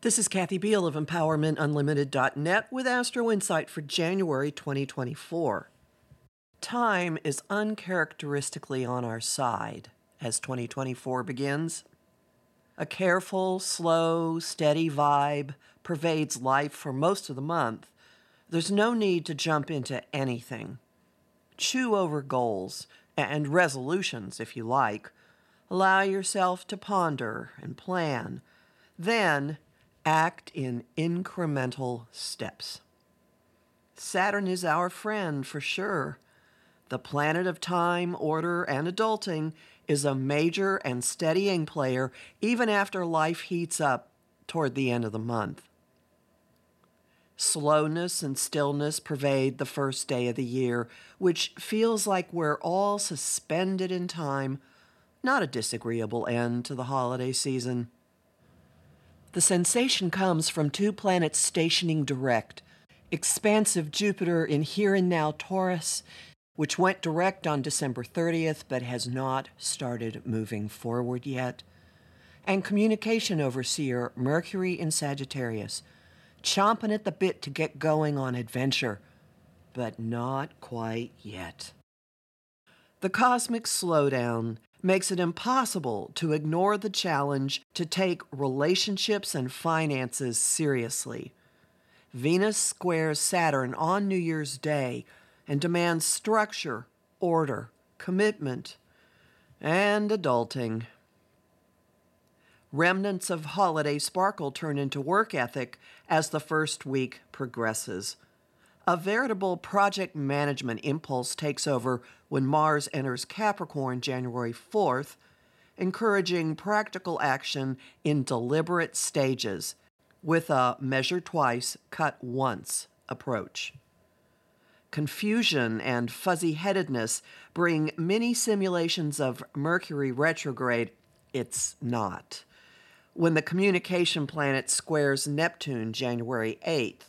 This is Kathy Biehl of EmpowermentUnlimited.net with Astro Insight for January 2024. Time is uncharacteristically on our side as 2024 begins. A careful, slow, steady vibe pervades life for most of the month. There's no need to jump into anything. Chew over goals and resolutions, if you like. Allow yourself to ponder and plan. Then act in incremental steps. Saturn is our friend for sure. The planet of time, order, and adulting is a major and steadying player even after life heats up toward the end of the month. Slowness and stillness pervade the first day of the year, which feels like we're all suspended in time, not a disagreeable end to the holiday season. The sensation comes from two planets stationing direct. Expansive Jupiter in here and now Taurus, which went direct on December 30th but has not started moving forward yet, and communication overseer Mercury in Sagittarius chomping at the bit to get going on adventure, but not quite yet. The cosmic slowdown makes it impossible to ignore the challenge to take relationships and finances seriously. Venus squares Saturn on New Year's Day and demands structure, order, commitment, and adulting. Remnants of holiday sparkle turn into work ethic as the first week progresses. A veritable project management impulse takes over when Mars enters Capricorn January 4th, encouraging practical action in deliberate stages with a measure twice, cut once approach. Confusion and fuzzy headedness bring many simulations of Mercury retrograde. It's not when the communication planet squares Neptune January 8th.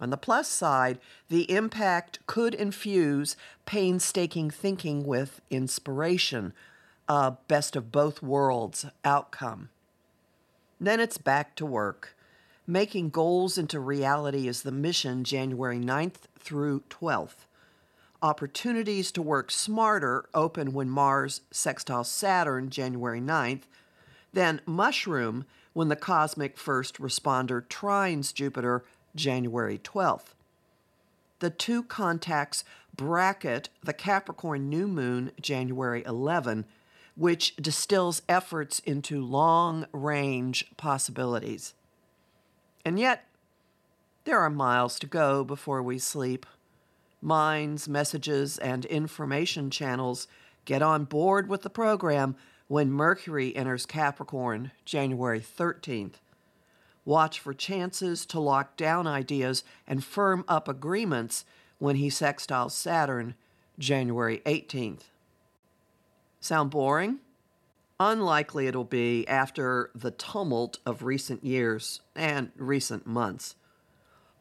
On the plus side, the impact could infuse painstaking thinking with inspiration, a best of both worlds outcome. Then it's back to work. Making goals into reality is the mission January 9th through 12th. Opportunities to work smarter open when Mars sextiles Saturn January 9th then mushroom when the cosmic first responder trines Jupiter January 12th. The two contacts bracket the Capricorn new moon January 11, which distills efforts into long range possibilities. And yet, there are miles to go before we sleep. Minds, messages, and information channels get on board with the program when Mercury enters Capricorn January 13th. Watch for chances to lock down ideas and firm up agreements when he sextiles Saturn January 18th. Sound boring? Unlikely it'll be after the tumult of recent years and recent months.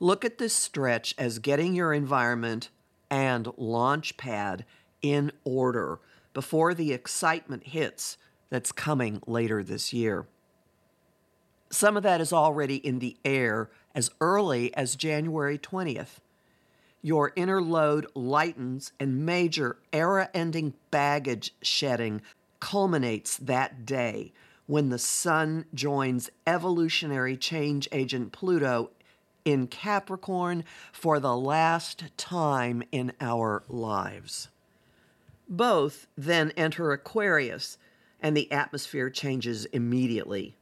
Look at this stretch as getting your environment and launch pad in order before the excitement hits that's coming later this year. Some of that is already in the air as early as January 20th. Your inner load lightens, and major era ending baggage shedding culminates that day when the Sun joins evolutionary change agent Pluto in Capricorn for the last time in our lives. Both then enter Aquarius, and the atmosphere changes immediately.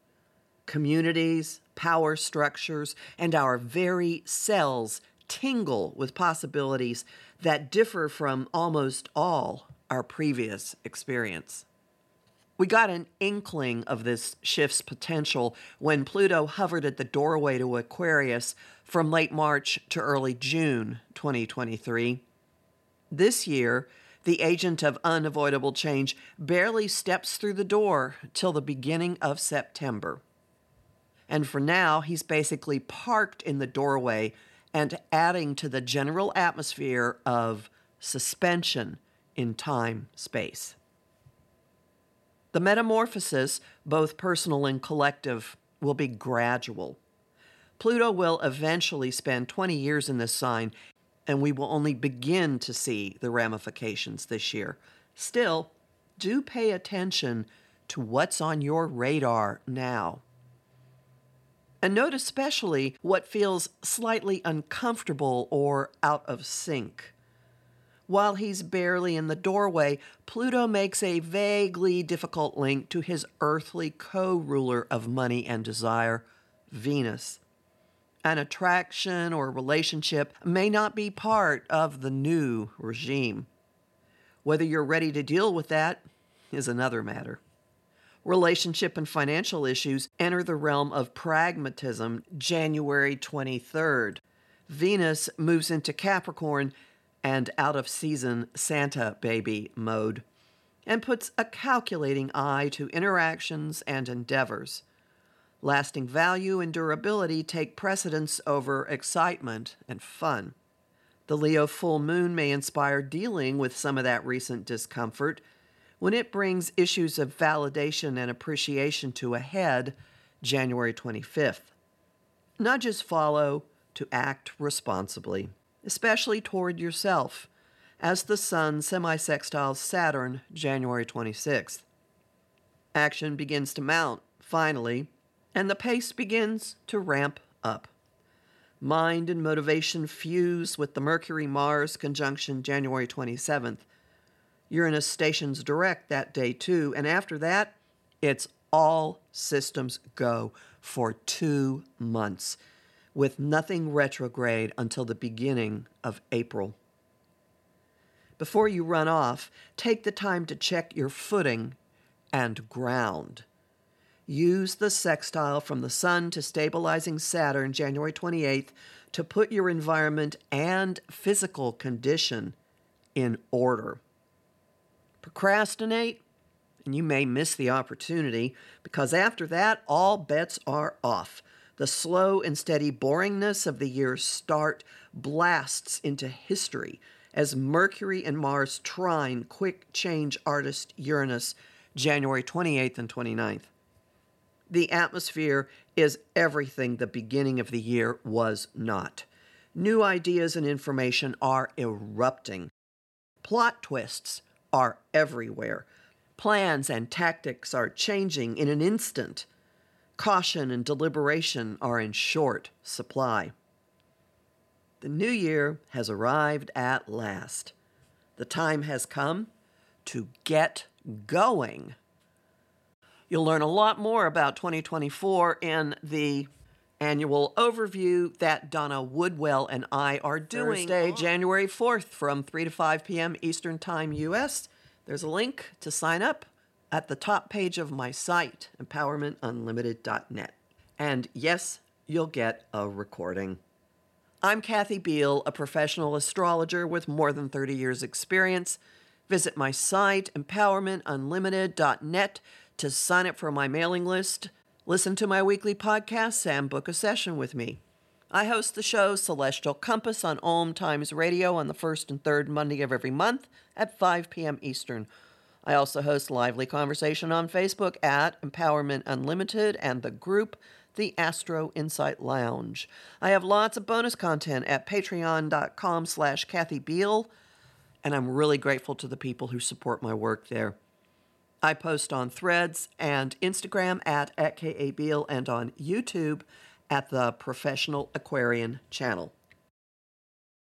Communities, power structures, and our very cells tingle with possibilities that differ from almost all our previous experience. We got an inkling of this shift's potential when Pluto hovered at the doorway to Aquarius from late March to early June 2023. This year, the agent of unavoidable change barely steps through the door till the beginning of September. And for now, he's basically parked in the doorway and adding to the general atmosphere of suspension in time space. The metamorphosis, both personal and collective, will be gradual. Pluto will eventually spend 20 years in this sign, and we will only begin to see the ramifications this year. Still, do pay attention to what's on your radar now. And note especially what feels slightly uncomfortable or out of sync. While he's barely in the doorway, Pluto makes a vaguely difficult link to his earthly co ruler of money and desire, Venus. An attraction or relationship may not be part of the new regime. Whether you're ready to deal with that is another matter. Relationship and financial issues enter the realm of pragmatism January 23rd. Venus moves into Capricorn and out of season Santa baby mode and puts a calculating eye to interactions and endeavors. Lasting value and durability take precedence over excitement and fun. The Leo full moon may inspire dealing with some of that recent discomfort when it brings issues of validation and appreciation to a head January 25th. Nudges follow to act responsibly especially toward yourself, as the Sun semisextiles Saturn January 26th. Action begins to mount, finally, and the pace begins to ramp up. Mind and motivation fuse with the Mercury Mars conjunction January 27th. Uranus stations direct that day too, and after that, it's all systems go for two months with nothing retrograde until the beginning of April. Before you run off, take the time to check your footing and ground. Use the sextile from the Sun to stabilizing Saturn January 28th to put your environment and physical condition in order. Procrastinate, and you may miss the opportunity because after that, all bets are off. The slow and steady boringness of the year's start blasts into history as Mercury and Mars trine quick change artist Uranus January 28th and 29th. The atmosphere is everything the beginning of the year was not. New ideas and information are erupting. Plot twists are everywhere. Plans and tactics are changing in an instant. Caution and deliberation are in short supply. The new year has arrived at last. The time has come to get going. You'll learn a lot more about 2024 in the annual overview that Donna Woodwell and I are doing Thursday, January 4th from 3 to 5 p.m. Eastern Time US. There's a link to sign up at the top page of my site, empowermentunlimited.net. And yes, you'll get a recording. I'm Kathy Biehl, a professional astrologer with more than 30 years' experience. Visit my site, empowermentunlimited.net, to sign up for my mailing list, listen to my weekly podcast, Sam book a session with me. I host the show Celestial Compass on Om Times Radio on the first and third Monday of every month at 5 p.m. Eastern. I also host lively conversation on Facebook at Empowerment Unlimited and the group the Astro Insight Lounge. I have lots of bonus content at patreon.com slash Kathy Biehl, and I'm really grateful to the people who support my work there. I post on Threads and Instagram at, at and on YouTube at the Professional Aquarian channel.